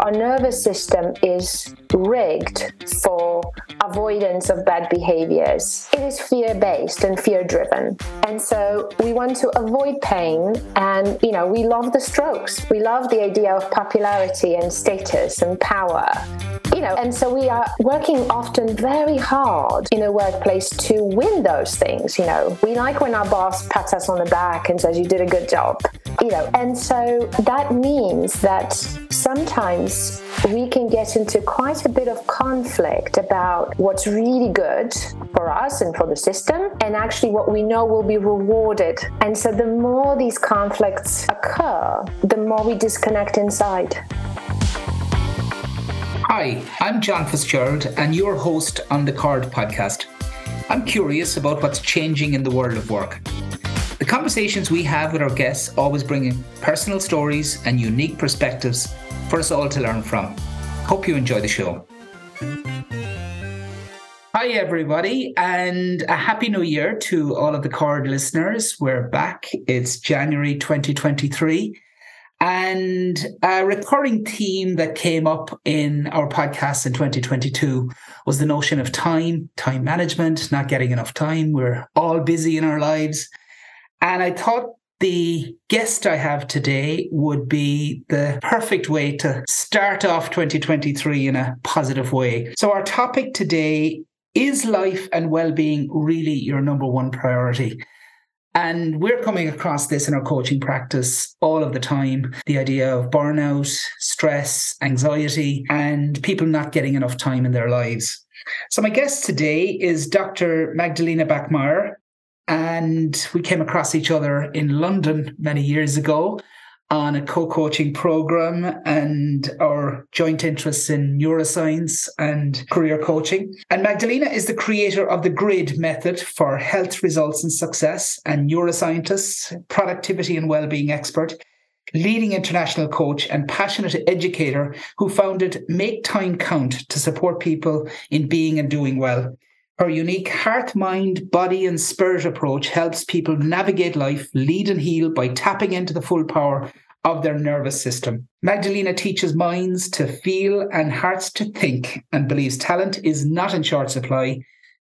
our nervous system is rigged for avoidance of bad behaviors. It is fear based and fear driven. And so we want to avoid pain. And, you know, we love the strokes. We love the idea of popularity and status and power. You know, and so we are working often very hard in a workplace to win those things. You know, we like when our boss pats us on the back and says, You did a good job. You know, and so that means that sometimes we can get into quite a bit of conflict about what's really good for us and for the system and actually what we know will be rewarded. And so the more these conflicts occur, the more we disconnect inside. Hi, I'm John Fitzgerald and your host on the Card podcast. I'm curious about what's changing in the world of work. The conversations we have with our guests always bring in personal stories and unique perspectives for us all to learn from. Hope you enjoy the show. Hi, everybody, and a happy new year to all of the Card listeners. We're back. It's January 2023. And a recurring theme that came up in our podcast in 2022 was the notion of time, time management, not getting enough time. We're all busy in our lives. And I thought the guest I have today would be the perfect way to start off 2023 in a positive way. So, our topic today is life and well being really your number one priority? And we're coming across this in our coaching practice all of the time the idea of burnout, stress, anxiety, and people not getting enough time in their lives. So, my guest today is Dr. Magdalena Bak-Maier, and we came across each other in London many years ago on a co-coaching program and our joint interests in neuroscience and career coaching. And Magdalena is the creator of the GRID method for health results and success and neuroscientist, productivity and well-being expert, leading international coach and passionate educator who founded Make Time Count to support people in being and doing well. Her unique heart, mind, body, and spirit approach helps people navigate life, lead and heal by tapping into the full power of their nervous system. Magdalena teaches minds to feel and hearts to think and believes talent is not in short supply.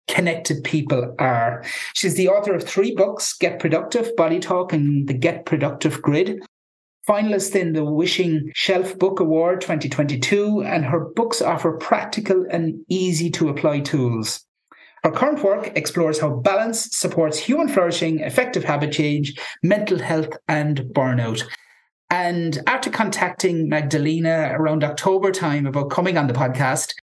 Connected people are. She's the author of three books Get Productive, Body Talk, and The Get Productive Grid finalist in the Wishing Shelf Book Award 2022, and her books offer practical and easy to apply tools. Our current work explores how balance supports human flourishing, effective habit change, mental health, and burnout. And after contacting Magdalena around October time about coming on the podcast,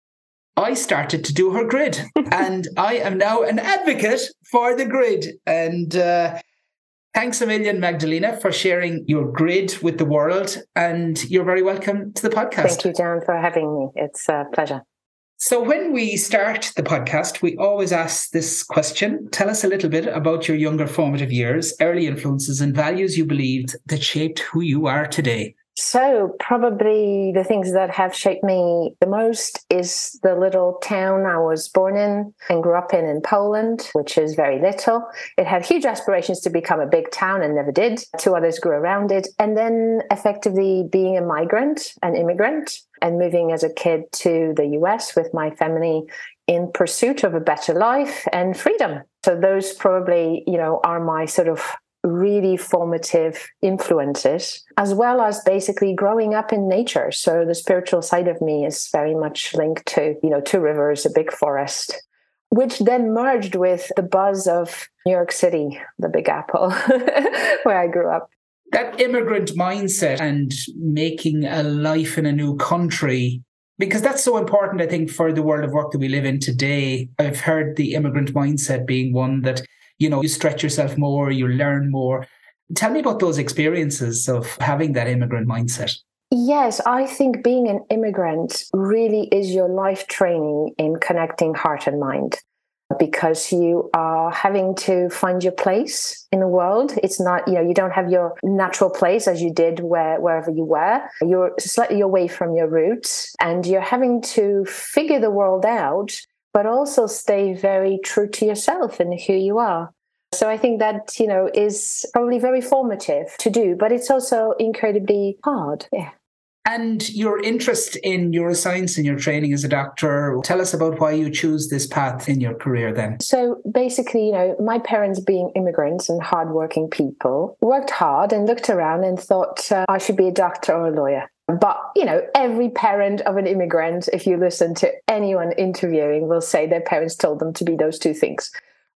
I started to do her grid. and I am now an advocate for the grid. And uh, thanks a million, Magdalena, for sharing your grid with the world. And you're very welcome to the podcast. Thank you, John, for having me. It's a pleasure. So, when we start the podcast, we always ask this question Tell us a little bit about your younger formative years, early influences, and values you believed that shaped who you are today. So, probably the things that have shaped me the most is the little town I was born in and grew up in in Poland, which is very little. It had huge aspirations to become a big town and never did. Two others grew around it. And then, effectively, being a migrant, an immigrant, and moving as a kid to the US with my family in pursuit of a better life and freedom. So those probably, you know, are my sort of really formative influences, as well as basically growing up in nature. So the spiritual side of me is very much linked to, you know, two rivers, a big forest, which then merged with the buzz of New York City, the Big Apple, where I grew up that immigrant mindset and making a life in a new country because that's so important i think for the world of work that we live in today i've heard the immigrant mindset being one that you know you stretch yourself more you learn more tell me about those experiences of having that immigrant mindset Yes, I think being an immigrant really is your life training in connecting heart and mind because you are having to find your place in the world. It's not, you know, you don't have your natural place as you did where wherever you were. You're slightly away from your roots and you're having to figure the world out, but also stay very true to yourself and who you are. So I think that, you know, is probably very formative to do, but it's also incredibly hard. Yeah. And your interest in neuroscience and your training as a doctor, tell us about why you choose this path in your career then. So basically, you know, my parents being immigrants and hardworking people worked hard and looked around and thought uh, I should be a doctor or a lawyer. But, you know, every parent of an immigrant, if you listen to anyone interviewing, will say their parents told them to be those two things.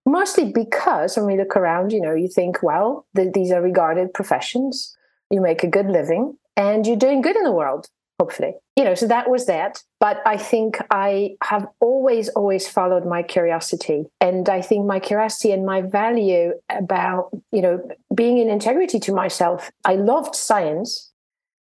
Mostly because when we look around, you know, you think, well, th- these are regarded professions. You make a good living and you're doing good in the world, hopefully. You know, so that was that. But I think I have always, always followed my curiosity. And I think my curiosity and my value about, you know, being in integrity to myself. I loved science.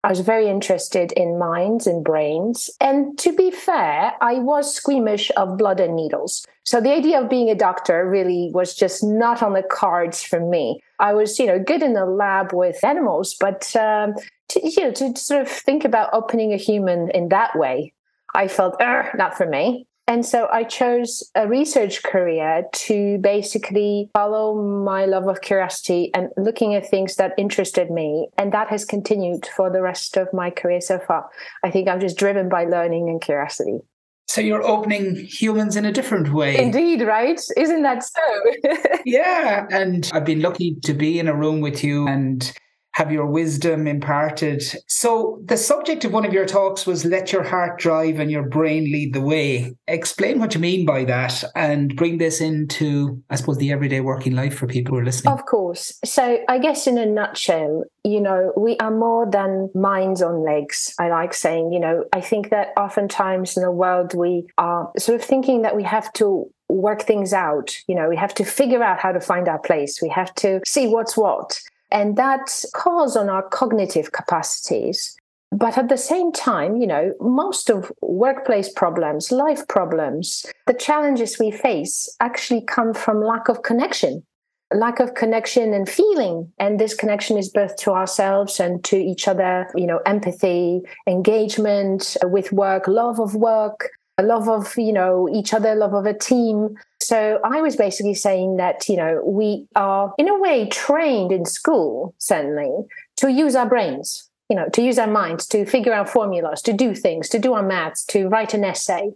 I was very interested in minds and brains. And to be fair, I was squeamish of blood and needles. So the idea of being a doctor really was just not on the cards for me. I was, you know, good in the lab with animals, but um, to, you know, to sort of think about opening a human in that way, I felt, not for me. And so I chose a research career to basically follow my love of curiosity and looking at things that interested me. And that has continued for the rest of my career so far. I think I'm just driven by learning and curiosity. So you're opening humans in a different way. Indeed, right? Isn't that so? yeah. And I've been lucky to be in a room with you and have your wisdom imparted. So, the subject of one of your talks was let your heart drive and your brain lead the way. Explain what you mean by that and bring this into, I suppose, the everyday working life for people who are listening. Of course. So, I guess in a nutshell, you know, we are more than minds on legs. I like saying, you know, I think that oftentimes in the world we are sort of thinking that we have to work things out. You know, we have to figure out how to find our place. We have to see what's what. And that calls on our cognitive capacities. But at the same time, you know, most of workplace problems, life problems, the challenges we face actually come from lack of connection, lack of connection and feeling. And this connection is both to ourselves and to each other, you know, empathy, engagement with work, love of work, a love of, you know, each other, love of a team. So I was basically saying that, you know, we are in a way trained in school, certainly, to use our brains, you know, to use our minds, to figure out formulas, to do things, to do our maths, to write an essay.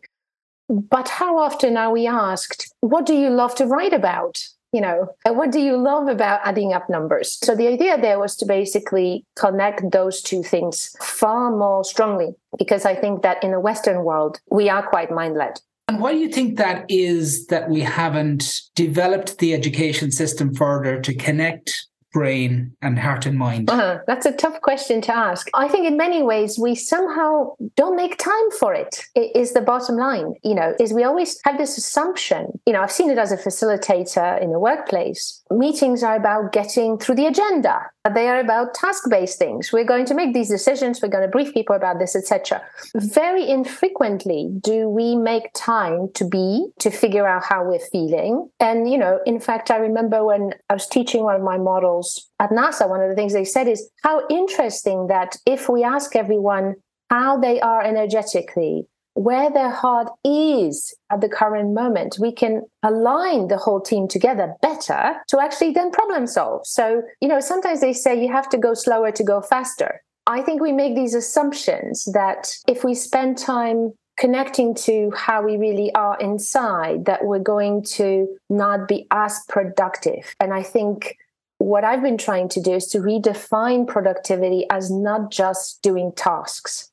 But how often are we asked, what do you love to write about? You know, what do you love about adding up numbers? So the idea there was to basically connect those two things far more strongly, because I think that in the Western world, we are quite mind led. And why do you think that is that we haven't developed the education system further to connect brain and heart and mind? Uh-huh. That's a tough question to ask. I think in many ways we somehow don't make time for it. It is the bottom line, you know, is we always have this assumption. You know, I've seen it as a facilitator in the workplace. Meetings are about getting through the agenda. They are about task-based things. We're going to make these decisions, we're going to brief people about this, etc. Very infrequently do we make time to be, to figure out how we're feeling. And, you know, in fact, I remember when I was teaching one of my models at NASA, one of the things they said is how interesting that if we ask everyone how they are energetically, where their heart is at the current moment, we can align the whole team together better to actually then problem solve. So, you know, sometimes they say you have to go slower to go faster. I think we make these assumptions that if we spend time connecting to how we really are inside, that we're going to not be as productive. And I think what I've been trying to do is to redefine productivity as not just doing tasks.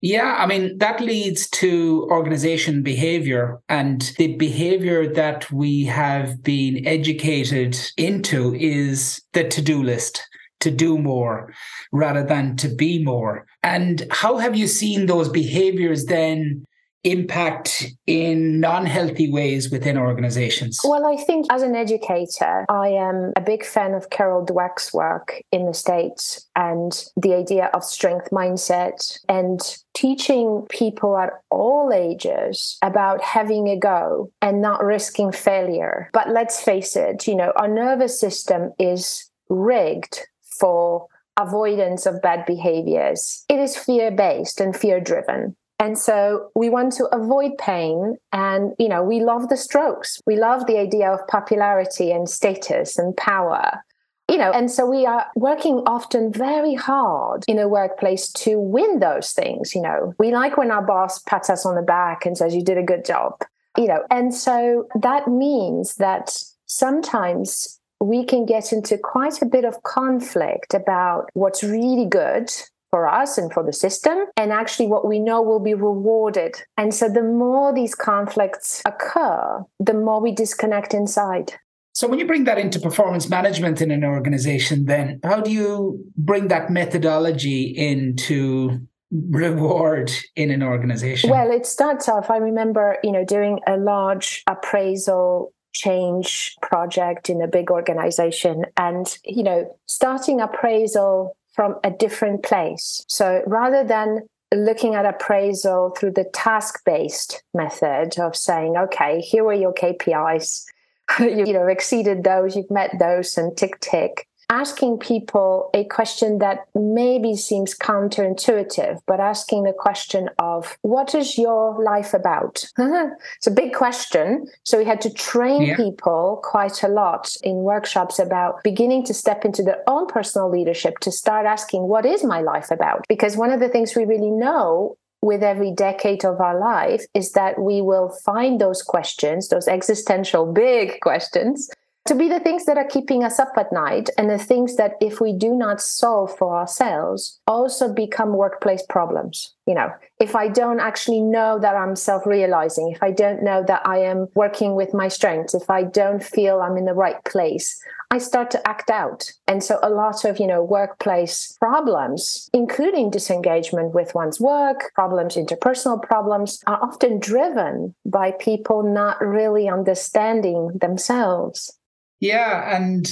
Yeah, I mean, that leads to organization behavior. And the behavior that we have been educated into is the to do list, to do more rather than to be more. And how have you seen those behaviors then impact in non-healthy ways within organizations? Well, I think as an educator, I am a big fan of Carol Dweck's work in the States and the idea of strength mindset and teaching people at all ages about having a go and not risking failure. But let's face it, you know, our nervous system is rigged for avoidance of bad behaviors. It is fear based and fear driven. And so we want to avoid pain. And, you know, we love the strokes. We love the idea of popularity and status and power. you know, and so we are working often very hard in a workplace to win those things. You know, we like when our boss pats us on the back and says, You did a good job, you know, and so that means that sometimes we can get into quite a bit of conflict about what's really good for us and for the system, and actually what we know will be rewarded. And so the more these conflicts occur, the more we disconnect inside. So when you bring that into performance management in an organization, then how do you bring that methodology into reward in an organization? Well, it starts off, I remember, you know, doing a large appraisal change project in a big organization and, you know, starting appraisal from a different place. So rather than looking at appraisal through the task based method of saying, okay, here are your KPIs. you, you know, exceeded those, you've met those, and tick, tick asking people a question that maybe seems counterintuitive, but asking the question of what is your life about? it's a big question. So we had to train yeah. people quite a lot in workshops about beginning to step into their own personal leadership to start asking, what is my life about? Because one of the things we really know with every decade of our life is that we will find those questions, those existential big questions, to be the things that are keeping us up at night and the things that if we do not solve for ourselves also become workplace problems you know. If i don't actually know that i'm self-realizing if i don't know that i am working with my strengths if i don't feel i'm in the right place i start to act out. And so a lot of you know workplace problems including disengagement with one's work problems interpersonal problems are often driven by people not really understanding themselves yeah. And,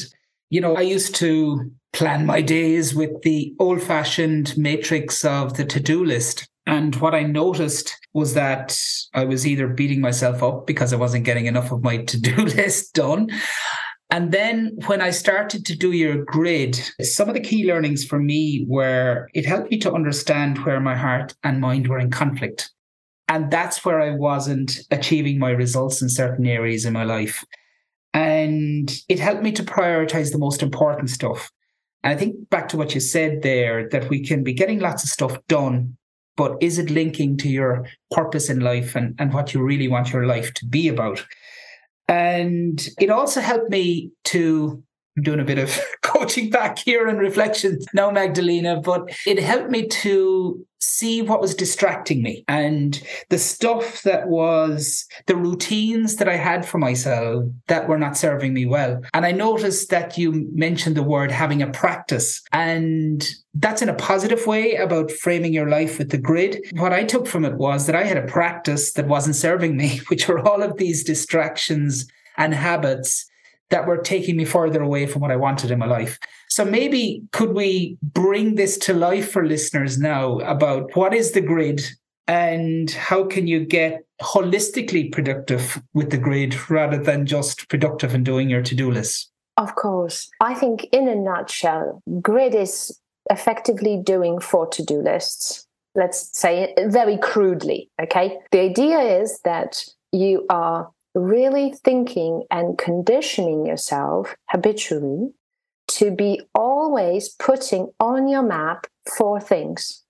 you know, I used to plan my days with the old fashioned matrix of the to do list. And what I noticed was that I was either beating myself up because I wasn't getting enough of my to do list done. And then when I started to do your grid, some of the key learnings for me were it helped me to understand where my heart and mind were in conflict. And that's where I wasn't achieving my results in certain areas in my life. And it helped me to prioritize the most important stuff. And I think back to what you said there that we can be getting lots of stuff done, but is it linking to your purpose in life and, and what you really want your life to be about? And it also helped me to I'm doing a bit of coaching back here and reflection now, Magdalena, but it helped me to see what was distracting me and the stuff that was the routines that I had for myself that were not serving me well. And I noticed that you mentioned the word having a practice, and that's in a positive way about framing your life with the grid. What I took from it was that I had a practice that wasn't serving me, which were all of these distractions and habits that were taking me further away from what I wanted in my life. So maybe could we bring this to life for listeners now about what is the grid and how can you get holistically productive with the grid rather than just productive in doing your to-do list? Of course. I think in a nutshell, grid is effectively doing four to-do lists. Let's say it very crudely, okay? The idea is that you are really thinking and conditioning yourself habitually to be always putting on your map four things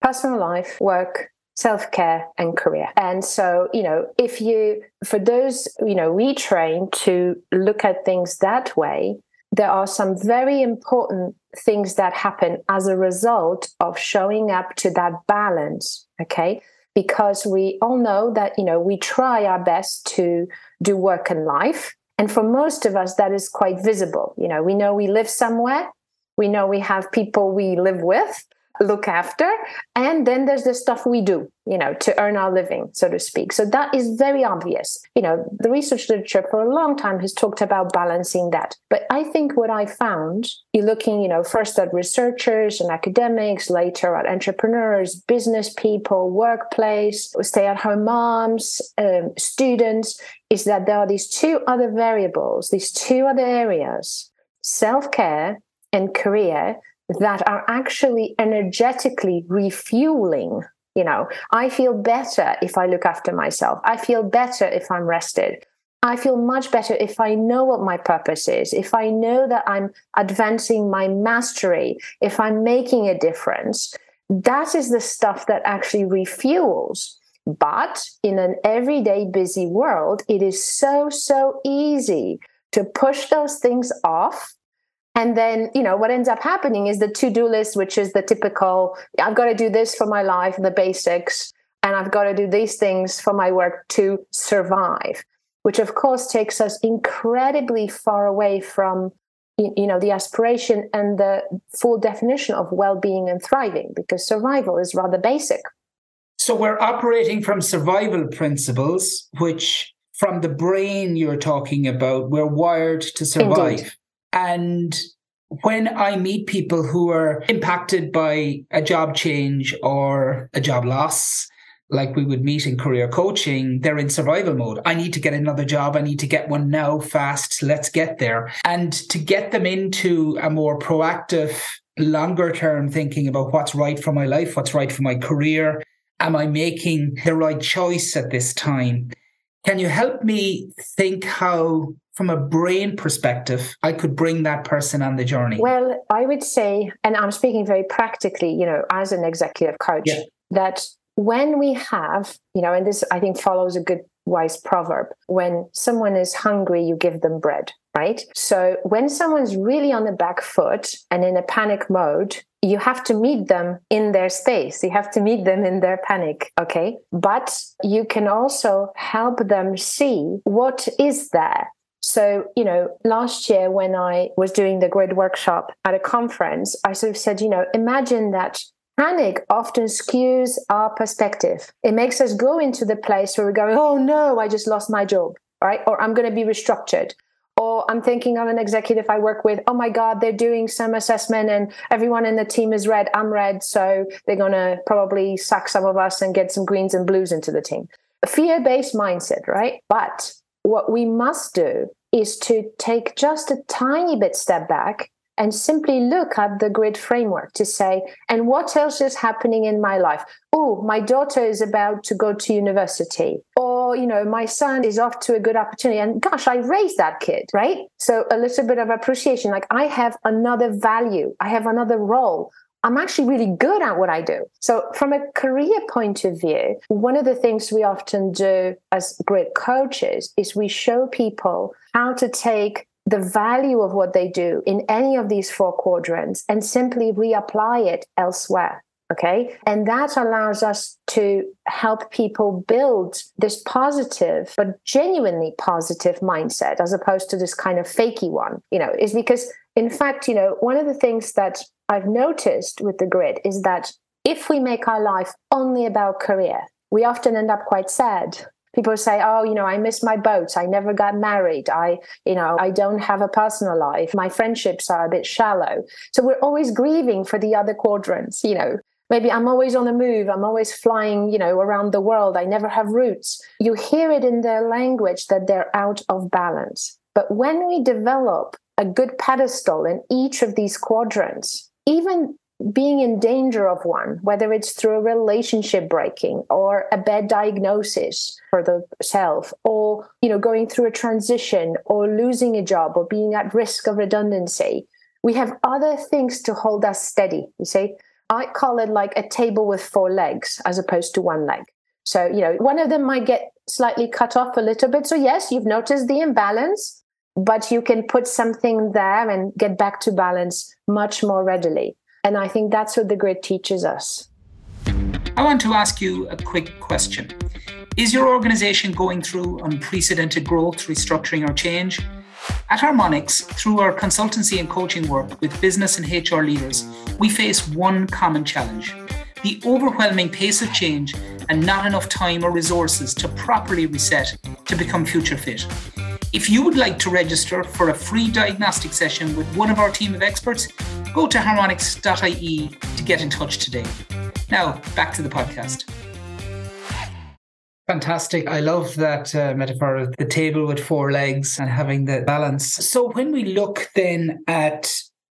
personal life, work, self care, and career. And so, you know, if you, for those, you know, we train to look at things that way, there are some very important things that happen as a result of showing up to that balance. Okay because we all know that you know we try our best to do work and life. And for most of us that is quite visible. You know we know we live somewhere. We know we have people we live with look after. And then there's the stuff we do you know to earn our living so to speak. So that is very obvious. You know the research literature for a long time has talked about balancing that. But i think what i found you're looking you know first at researchers and academics later at entrepreneurs business people workplace stay at home moms um, students is that there are these two other variables these two other areas self-care and career that are actually energetically refueling. You know, I feel better if I look after myself. I feel better if I'm rested. I feel much better if I know what my purpose is, if I know that I'm advancing my mastery, if I'm making a difference. That is the stuff that actually refuels. But in an everyday busy world, it is so, so easy to push those things off. And then, you know, what ends up happening is the to do list, which is the typical I've got to do this for my life, the basics, and I've got to do these things for my work to survive which of course takes us incredibly far away from you know the aspiration and the full definition of well-being and thriving because survival is rather basic so we're operating from survival principles which from the brain you're talking about we're wired to survive Indeed. And when I meet people who are impacted by a job change or a job loss, like we would meet in career coaching, they're in survival mode. I need to get another job. I need to get one now fast. Let's get there. And to get them into a more proactive, longer term thinking about what's right for my life, what's right for my career. Am I making the right choice at this time? Can you help me think how, from a brain perspective, I could bring that person on the journey? Well, I would say, and I'm speaking very practically, you know, as an executive coach, yeah. that when we have, you know, and this I think follows a good wise proverb when someone is hungry, you give them bread, right? So when someone's really on the back foot and in a panic mode, you have to meet them in their space. You have to meet them in their panic, okay? But you can also help them see what is there. So, you know, last year when I was doing the grid workshop at a conference, I sort of said, you know, imagine that Panic often skews our perspective. It makes us go into the place where we're going, oh no, I just lost my job, right? Or I'm going to be restructured. Or I'm thinking of an executive I work with, oh my God, they're doing some assessment and everyone in the team is red, I'm red. So they're going to probably sack some of us and get some greens and blues into the team. A fear based mindset, right? But what we must do is to take just a tiny bit step back and simply look at the grid framework to say, and what else is happening in my life? Oh, my daughter is about to go to university. Or, you know, my son is off to a good opportunity. And gosh, I raised that kid, right? So a little bit of appreciation. Like I have another value, I have another role. I'm actually really good at what I do. So, from a career point of view, one of the things we often do as great coaches is we show people how to take the value of what they do in any of these four quadrants and simply reapply it elsewhere. Okay. And that allows us to help people build this positive, but genuinely positive mindset as opposed to this kind of fakey one, you know, is because, in fact, you know, one of the things that I've noticed with the grid is that if we make our life only about career, we often end up quite sad. People say oh you know i miss my boat. I never got married. I you know i don't have a personal life. My friendships are a bit shallow. So we're always grieving for the other quadrants you know. Maybe i'm always on the move. I'm always flying you know around the world. I never have roots. You hear it in their language that they're out of balance. But when we develop a good pedestal in each of these quadrants even being in danger of one, whether it's through a relationship breaking or a bad diagnosis for the self, or you know, going through a transition or losing a job or being at risk of redundancy, we have other things to hold us steady. You see, I call it like a table with four legs as opposed to one leg. So, you know, one of them might get slightly cut off a little bit. So, yes, you've noticed the imbalance, but you can put something there and get back to balance much more readily. And I think that's what the grid teaches us. I want to ask you a quick question. Is your organization going through unprecedented growth, restructuring, or change? At Harmonics, through our consultancy and coaching work with business and HR leaders, we face one common challenge the overwhelming pace of change and not enough time or resources to properly reset to become future fit. If you would like to register for a free diagnostic session with one of our team of experts, go to harmonics.ie to get in touch today. Now, back to the podcast. Fantastic. I love that uh, metaphor of the table with four legs and having the balance. So, when we look then at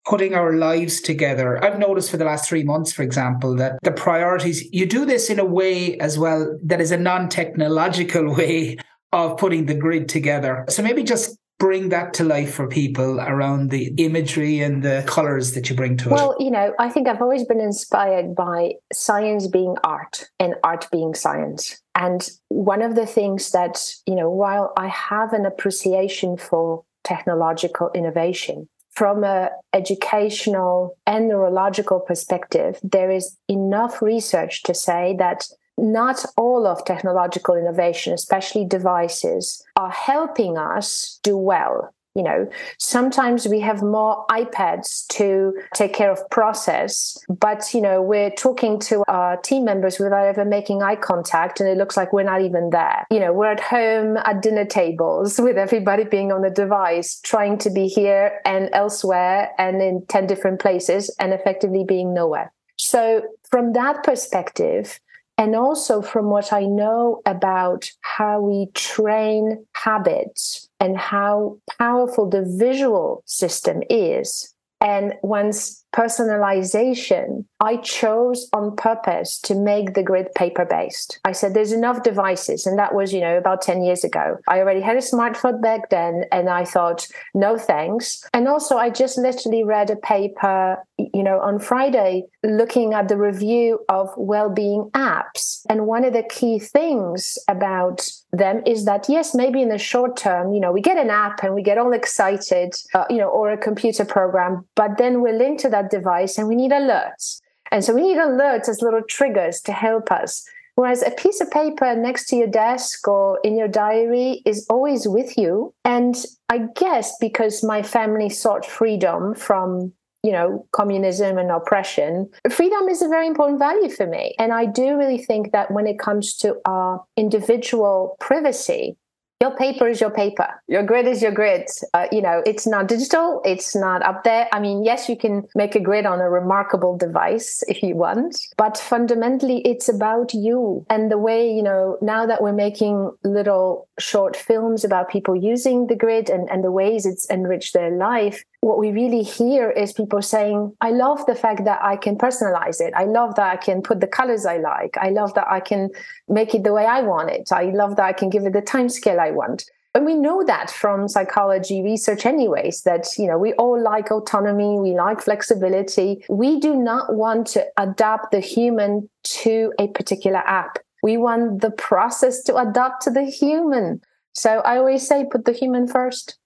putting our lives together. I've noticed for the last three months, for example, that the priorities, you do this in a way as well that is a non technological way of putting the grid together. So maybe just bring that to life for people around the imagery and the colors that you bring to it? Well, you know, I think I've always been inspired by science being art and art being science. And one of the things that, you know, while I have an appreciation for technological innovation, from a educational and neurological perspective, there is enough research to say that not all of technological innovation, especially devices, are helping us do well you know. Sometimes we have more ipads to take care of process but you know we're talking to our team members without ever making eye contact and it looks like we're not even there. You know we're at home at dinner tables with everybody being on the device trying to be here and elsewhere and in 10 different places and effectively being nowhere. So from that perspective and also from what I know about how we train habits and how powerful the visual system is. And once personalization, I chose on purpose to make the grid paper based. I said there's enough devices, and that was, you know, about 10 years ago. I already had a smartphone back then, and I thought, no thanks. And also, I just literally read a paper, you know, on Friday looking at the review of well being apps. And one of the key things about them is that yes maybe in the short term you know we get an app and we get all excited uh, you know or a computer program but then we're linked to that that device and we need alerts. And so we need alerts as little triggers to help us. Whereas a piece of paper next to your desk or in your diary is always with you. And I guess because my family sought freedom from you know, communism and oppression, freedom is a very important value for me. And I do really think that when it comes to our individual privacy, your paper is your paper. Your grid is your grid. Uh, you know it's not digital. It's not up there. I mean yes you can make a grid on a remarkable device if you want but fundamentally it's about you and the way you know now that we're making little short films about people using the grid and, and the ways it's enriched their life what we really hear is people saying, I love the fact that I can personalize it. I love that I can put the colors I like. I love that I can make it the way I want it. I love that I can give it the time scale I want. And we know that from psychology research, anyways, that, you know, we all like autonomy, we like flexibility. We do not want to adapt the human to a particular app. We want the process to adapt to the human. So I always say, put the human first.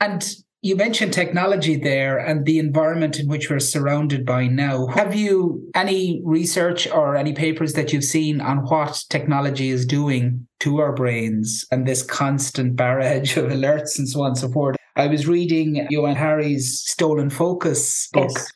And you mentioned technology there and the environment in which we're surrounded by now. Have you any research or any papers that you've seen on what technology is doing to our brains and this constant barrage of alerts and so on and so forth? I was reading Johann Hari's Stolen Focus book. Yes.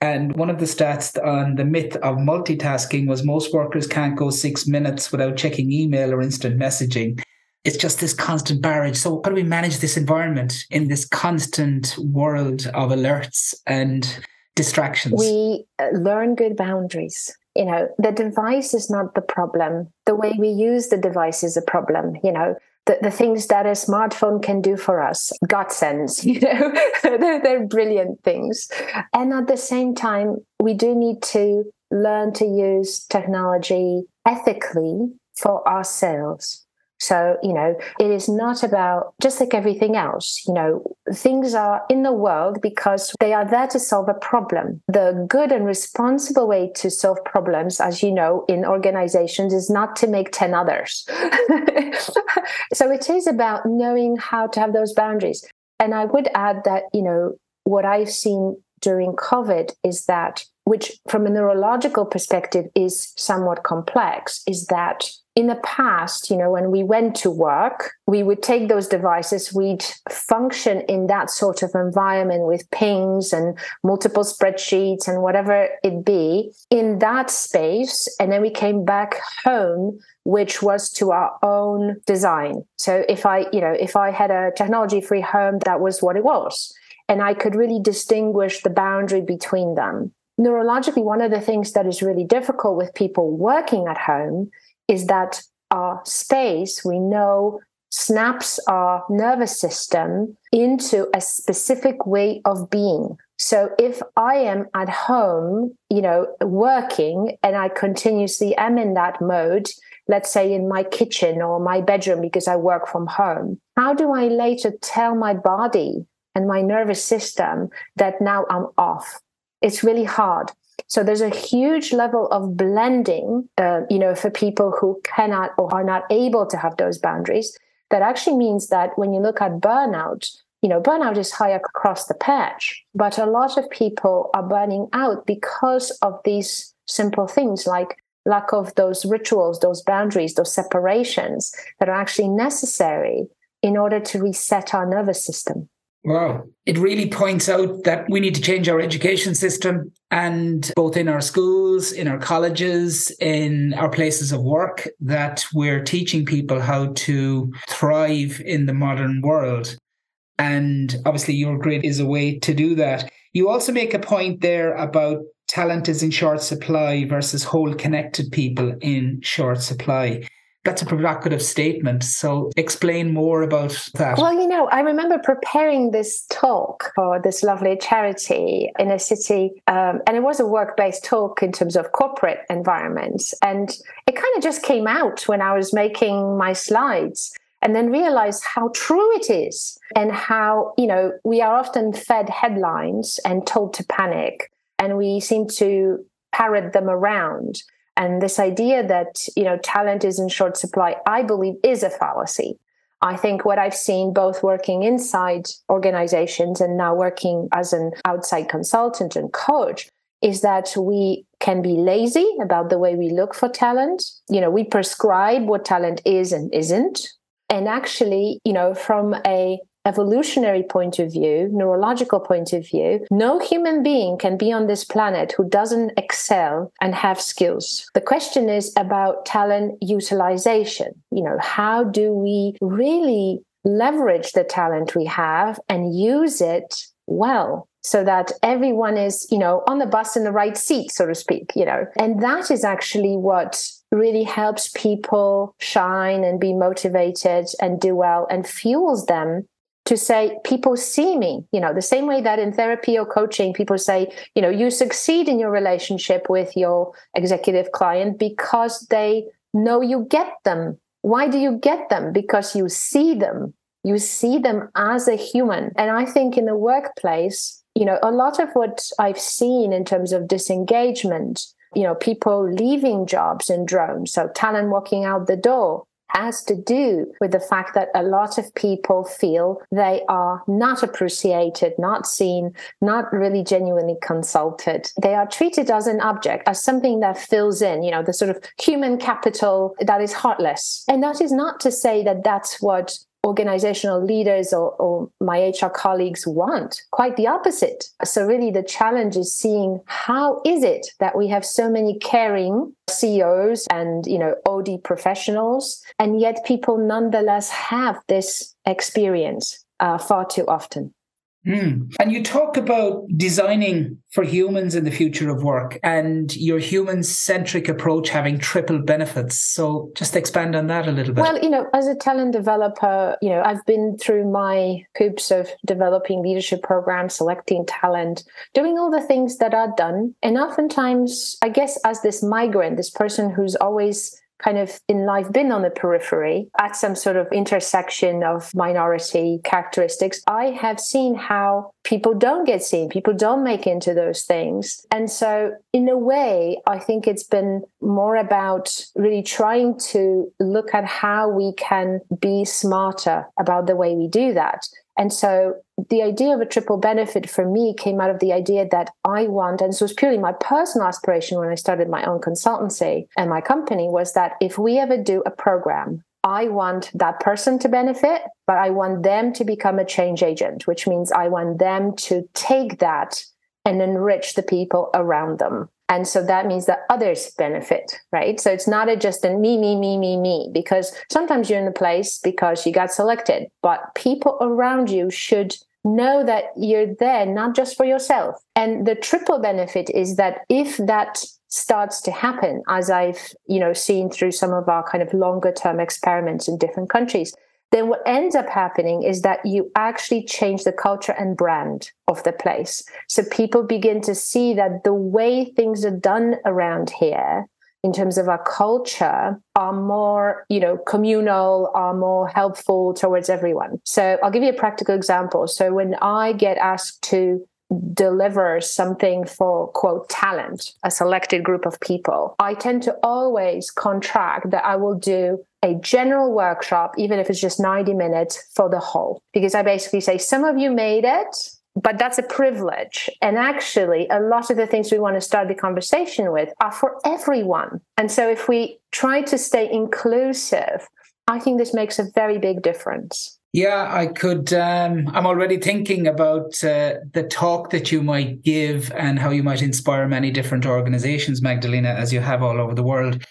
And one of the stats on the myth of multitasking was most workers can't go six minutes without checking email or instant messaging it's just this constant barrage. So, how do we manage this environment in this constant world of alerts and distractions? We uh, learn good boundaries. You know, the device is not the problem. The way we use the device is a problem. You know, the, the things that a smartphone can do for us, God sends, you know, they're, they're brilliant things. And at the same time, we do need to learn to use technology ethically for ourselves so, you know, it is not about just like everything else, you know, things are in the world because they are there to solve a problem. The good and responsible way to solve problems, as you know, in organizations is not to make 10 others. so it is about knowing how to have those boundaries. And I would add that, you know, what I've seen during COVID is that, which from a neurological perspective is somewhat complex, is that in the past, you know, when we went to work, we would take those devices, we'd function in that sort of environment with pings and multiple spreadsheets and whatever it be in that space. And then we came back home, which was to our own design. So if I, you know, if I had a technology free home, that was what it was. And I could really distinguish the boundary between them. Neurologically, one of the things that is really difficult with people working at home is that our space we know snaps our nervous system into a specific way of being. So if I am at home, you know, working and I continuously am in that mode, let's say in my kitchen or my bedroom because I work from home, how do I later tell my body and my nervous system that now I'm off? It's really hard. So there's a huge level of blending, uh, you know, for people who cannot or are not able to have those boundaries. That actually means that when you look at burnout, you know, burnout is high across the patch, but a lot of people are burning out because of these simple things like lack of those rituals, those boundaries, those separations that are actually necessary in order to reset our nervous system. Wow. It really points out that we need to change our education system and both in our schools, in our colleges, in our places of work, that we're teaching people how to thrive in the modern world. And obviously, your grid is a way to do that. You also make a point there about talent is in short supply versus whole connected people in short supply. That's a provocative statement. So explain more about that. Well, you know, I remember preparing this talk for this lovely charity in a city, um, and it was a work based talk in terms of corporate environments. And it kind of just came out when I was making my slides and then realize how true it is and how, you know, we are often fed headlines and told to panic and we seem to parrot them around. And this idea that, you know, talent is in short supply, I believe is a fallacy. I think what I've seen both working inside organizations and now working as an outside consultant and coach is that we can be lazy about the way we look for talent. You know, we prescribe what talent is and isn't. And actually, you know, from a evolutionary point of view, neurological point of view, no human being can be on this planet who doesn't excel and have skills. The question is about talent utilization. You know, how do we really leverage the talent we have and use it well? so that everyone is you know on the bus in the right seat so to speak you know and that is actually what really helps people shine and be motivated and do well and fuels them to say people see me. You know the same way that in therapy or coaching people say you know you succeed in your relationship with your executive client because they know you get them. Why do you get them? Because you see them. You see them as a human. And i think in the workplace you know a lot of what i've seen in terms of disengagement you know people leaving jobs in drones so talent walking out the door has to do with the fact that a lot of people feel they are not appreciated, not seen, not really genuinely consulted. They are treated as an object, as something that fills in, you know, the sort of human capital that is heartless. And that is not to say that that's what organizational leaders or, or, my HR colleagues want. Quite the opposite. So really the challenge is seeing how is it that we have so many caring CEOs and you know OD professionals, and yet people nonetheless have this experience uh, far too often. Mm. And you talk about designing for humans in the future of work and your human centric approach having triple benefits. So just expand on that a little bit. Well, you know, as a talent developer, you know, I've been through my hoops of developing leadership programs, selecting talent, doing all the things that are done. And oftentimes, I guess, as this migrant, this person who's always kind of in life been on the periphery at some sort of intersection of minority characteristics, I have seen how people don't get seen, people don't make into those things. And so, in a way, I think it's been more about really trying to look at how we can be smarter about the way we do that. And so the idea of a triple benefit for me came out of the idea that I want, and this was purely my personal aspiration when I started my own consultancy and my company, was that if we ever do a program, I want that person to benefit, but I want them to become a change agent, which means I want them to take that and enrich the people around them. And so that means that others benefit, right? So it's not a just a me, me, me, me, me, because sometimes you're in a place because you got selected, but people around you should know that you're there not just for yourself. And the triple benefit is that if that starts to happen, as I've, you know, seen through some of our kind of longer term experiments in different countries, then what ends up happening is that you actually change the culture and brand of the place. So people begin to see that the way things are done around here in terms of our culture are more you know communal are more helpful towards everyone so i'll give you a practical example so when i get asked to deliver something for quote talent a selected group of people. I tend to always contract that i will do a general workshop even if it's just 90 minutes for the whole. Because i basically say some of you made it but that's a privilege. And actually a lot of the things we want to start the conversation with are for everyone. And so if we try to stay inclusive i think this makes a very big difference yeah, I could. Um, I'm already thinking about uh, the talk that you might give and how you might inspire many different organizations, Magdalena, as you have all over the world.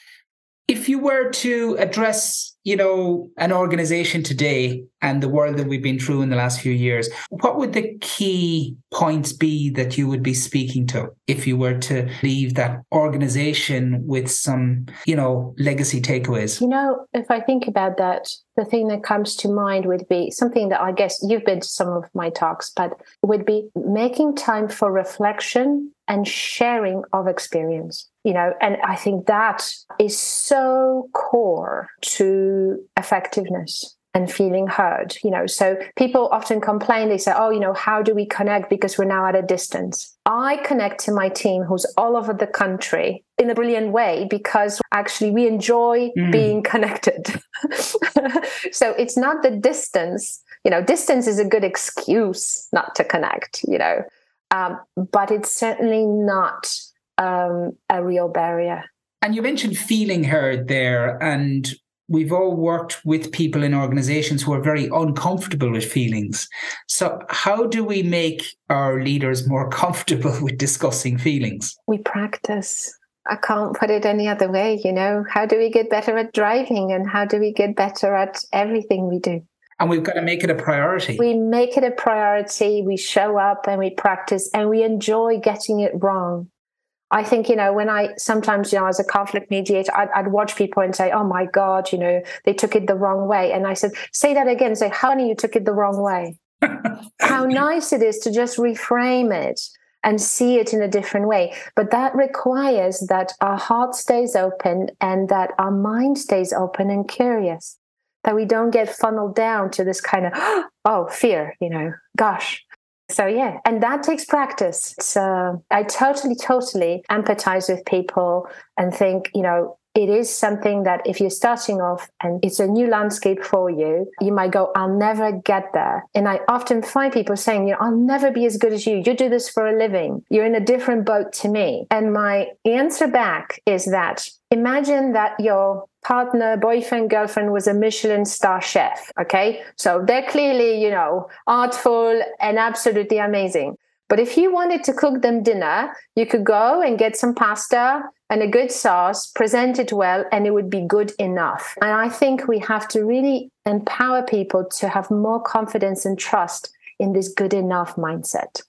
If you were to address you know, an organization today and the world that we've been through in the last few years, what would the key points be that you would be speaking to if you were to leave that organization with some, you know, legacy takeaways? You know, if I think about that, the thing that comes to mind would be something that I guess you've been to some of my talks, but would be making time for reflection and sharing of experience you know and i think that is so core to effectiveness and feeling heard you know so people often complain they say oh you know how do we connect because we're now at a distance i connect to my team who's all over the country in a brilliant way because actually we enjoy mm. being connected so it's not the distance you know distance is a good excuse not to connect you know um, but it's certainly not um, a real barrier. And you mentioned feeling heard there, and we've all worked with people in organizations who are very uncomfortable with feelings. So, how do we make our leaders more comfortable with discussing feelings? We practice. I can't put it any other way, you know. How do we get better at driving and how do we get better at everything we do? And we've got to make it a priority. We make it a priority. We show up and we practice and we enjoy getting it wrong. I think, you know, when I sometimes, you know, as a conflict mediator, I'd, I'd, watch people and say, oh my God, you know, they took it the wrong way. And I said, say that again. Say, honey, you took it the wrong way. How nice it is to just reframe it and see it in a different way. But that requires that our heart stays open and that our mind stays open and curious that we don't get funneled down to this kind of oh fear you know gosh so yeah and that takes practice so i totally totally empathize with people and think you know it is something that if you're starting off and it's a new landscape for you, you might go, I'll never get there. And I often find people saying, you know, I'll never be as good as you. You do this for a living. You're in a different boat to me. And my answer back is that imagine that your partner, boyfriend, girlfriend was a Michelin star chef. Okay. So they're clearly, you know, artful and absolutely amazing. But if you wanted to cook them dinner, you could go and get some pasta and a good sauce, present it well, and it would be good enough. And I think we have to really empower people to have more confidence and trust in this good enough mindset.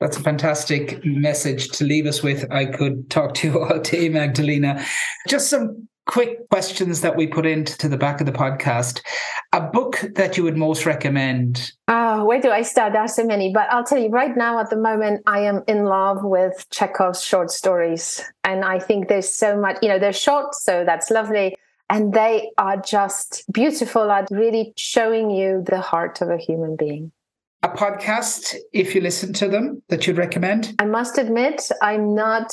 That's a fantastic message to leave us with. I could talk to you all day, Magdalena. Just some quick questions that we put into the back of the podcast. A book that you would most recommend? Oh, where do I start? There are so many, but I'll tell you right now at the moment, I am in love with Chekhov's short stories. And I think there's so much, you know, they're short, so that's lovely. And they are just beautiful at really showing you the heart of a human being a podcast, if you listen to them, that you'd recommend? I must admit, I'm not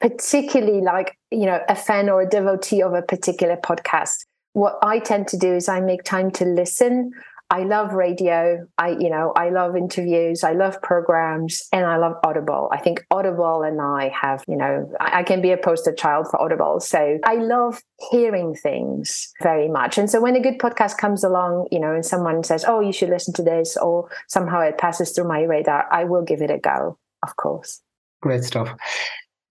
particularly like, you know, a fan or a devotee of a particular podcast. What I tend to do is I make time to listen. I love radio. I, you know, I love interviews. I love programs and I love Audible. I think Audible and I have, you know, I, I can be a poster child for Audible. So I love hearing things very much. And so when a good podcast comes along, you know, and someone says, oh, you should listen to this, or somehow it passes through my radar, I will give it a go, of course. Great stuff.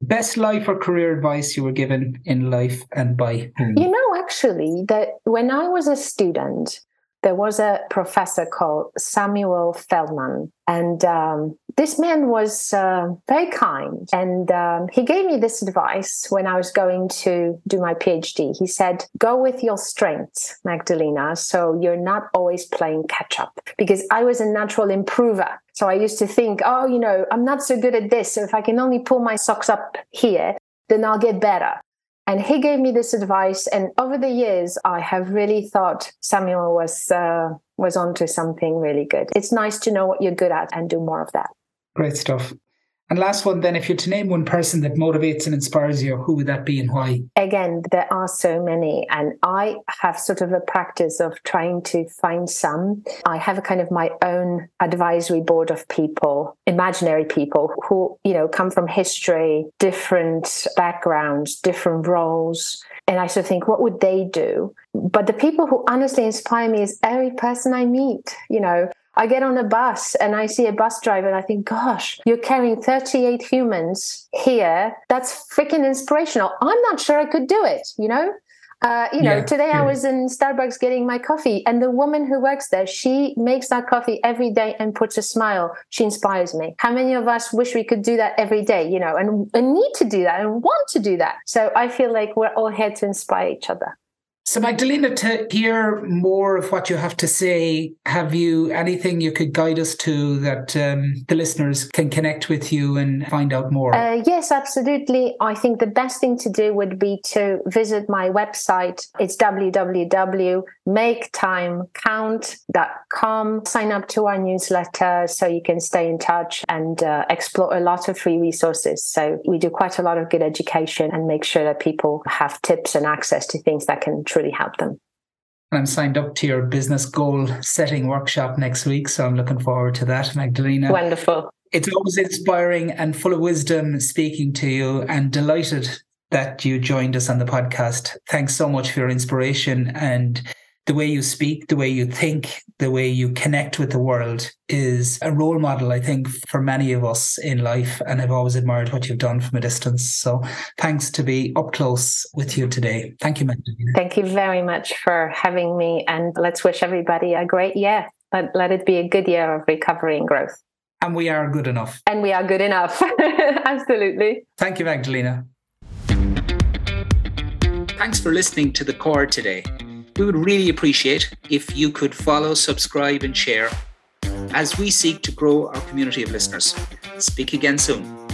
Best life or career advice you were given in life and by whom? You know, actually, that when I was a student, there was a professor called Samuel Feldman. And um, this man was uh, very kind. And um, he gave me this advice when I was going to do my PhD. He said, Go with your strengths, Magdalena, so you're not always playing catch up. Because I was a natural improver. So I used to think, oh, you know, I'm not so good at this. So if I can only pull my socks up here, then I'll get better. And he gave me this advice. And over the years, I have really thought Samuel was uh, was onto something really good. It's nice to know what you're good at and do more of that. Great stuff. And last one, then, if you're to name one person that motivates and inspires you, who would that be and why? Again, there are so many. And I have sort of a practice of trying to find some. I have a kind of my own advisory board of people, imaginary people who, you know, come from history, different backgrounds, different roles. And I sort of think, what would they do? But the people who honestly inspire me is every person I meet, you know, I get on a bus and I see a bus driver and I think, gosh, you're carrying 38 humans here. That's freaking inspirational. I'm not sure I could do it, you know? Uh, you know, yeah, today yeah. I was in Starbucks getting my coffee, and the woman who works there, she makes that coffee every day and puts a smile. She inspires me. How many of us wish we could do that every day, you know, and, and need to do that and want to do that? So I feel like we're all here to inspire each other. So, Magdalena, to hear more of what you have to say, have you anything you could guide us to that um, the listeners can connect with you and find out more? Uh, yes, absolutely. I think the best thing to do would be to visit my website. It's www.maketimecount.com. Sign up to our newsletter so you can stay in touch and uh, explore a lot of free resources. So, we do quite a lot of good education and make sure that people have tips and access to things that can truly help them. I'm signed up to your business goal setting workshop next week, so I'm looking forward to that, Magdalena. Wonderful. It's always inspiring and full of wisdom speaking to you, and delighted that you joined us on the podcast. Thanks so much for your inspiration and the way you speak, the way you think, the way you connect with the world is a role model, I think, for many of us in life. And I've always admired what you've done from a distance. So thanks to be up close with you today. Thank you, Magdalena. Thank you very much for having me. And let's wish everybody a great year. Let, let it be a good year of recovery and growth. And we are good enough. And we are good enough. Absolutely. Thank you, Magdalena. Thanks for listening to The Core today. We would really appreciate if you could follow, subscribe, and share as we seek to grow our community of listeners. Speak again soon.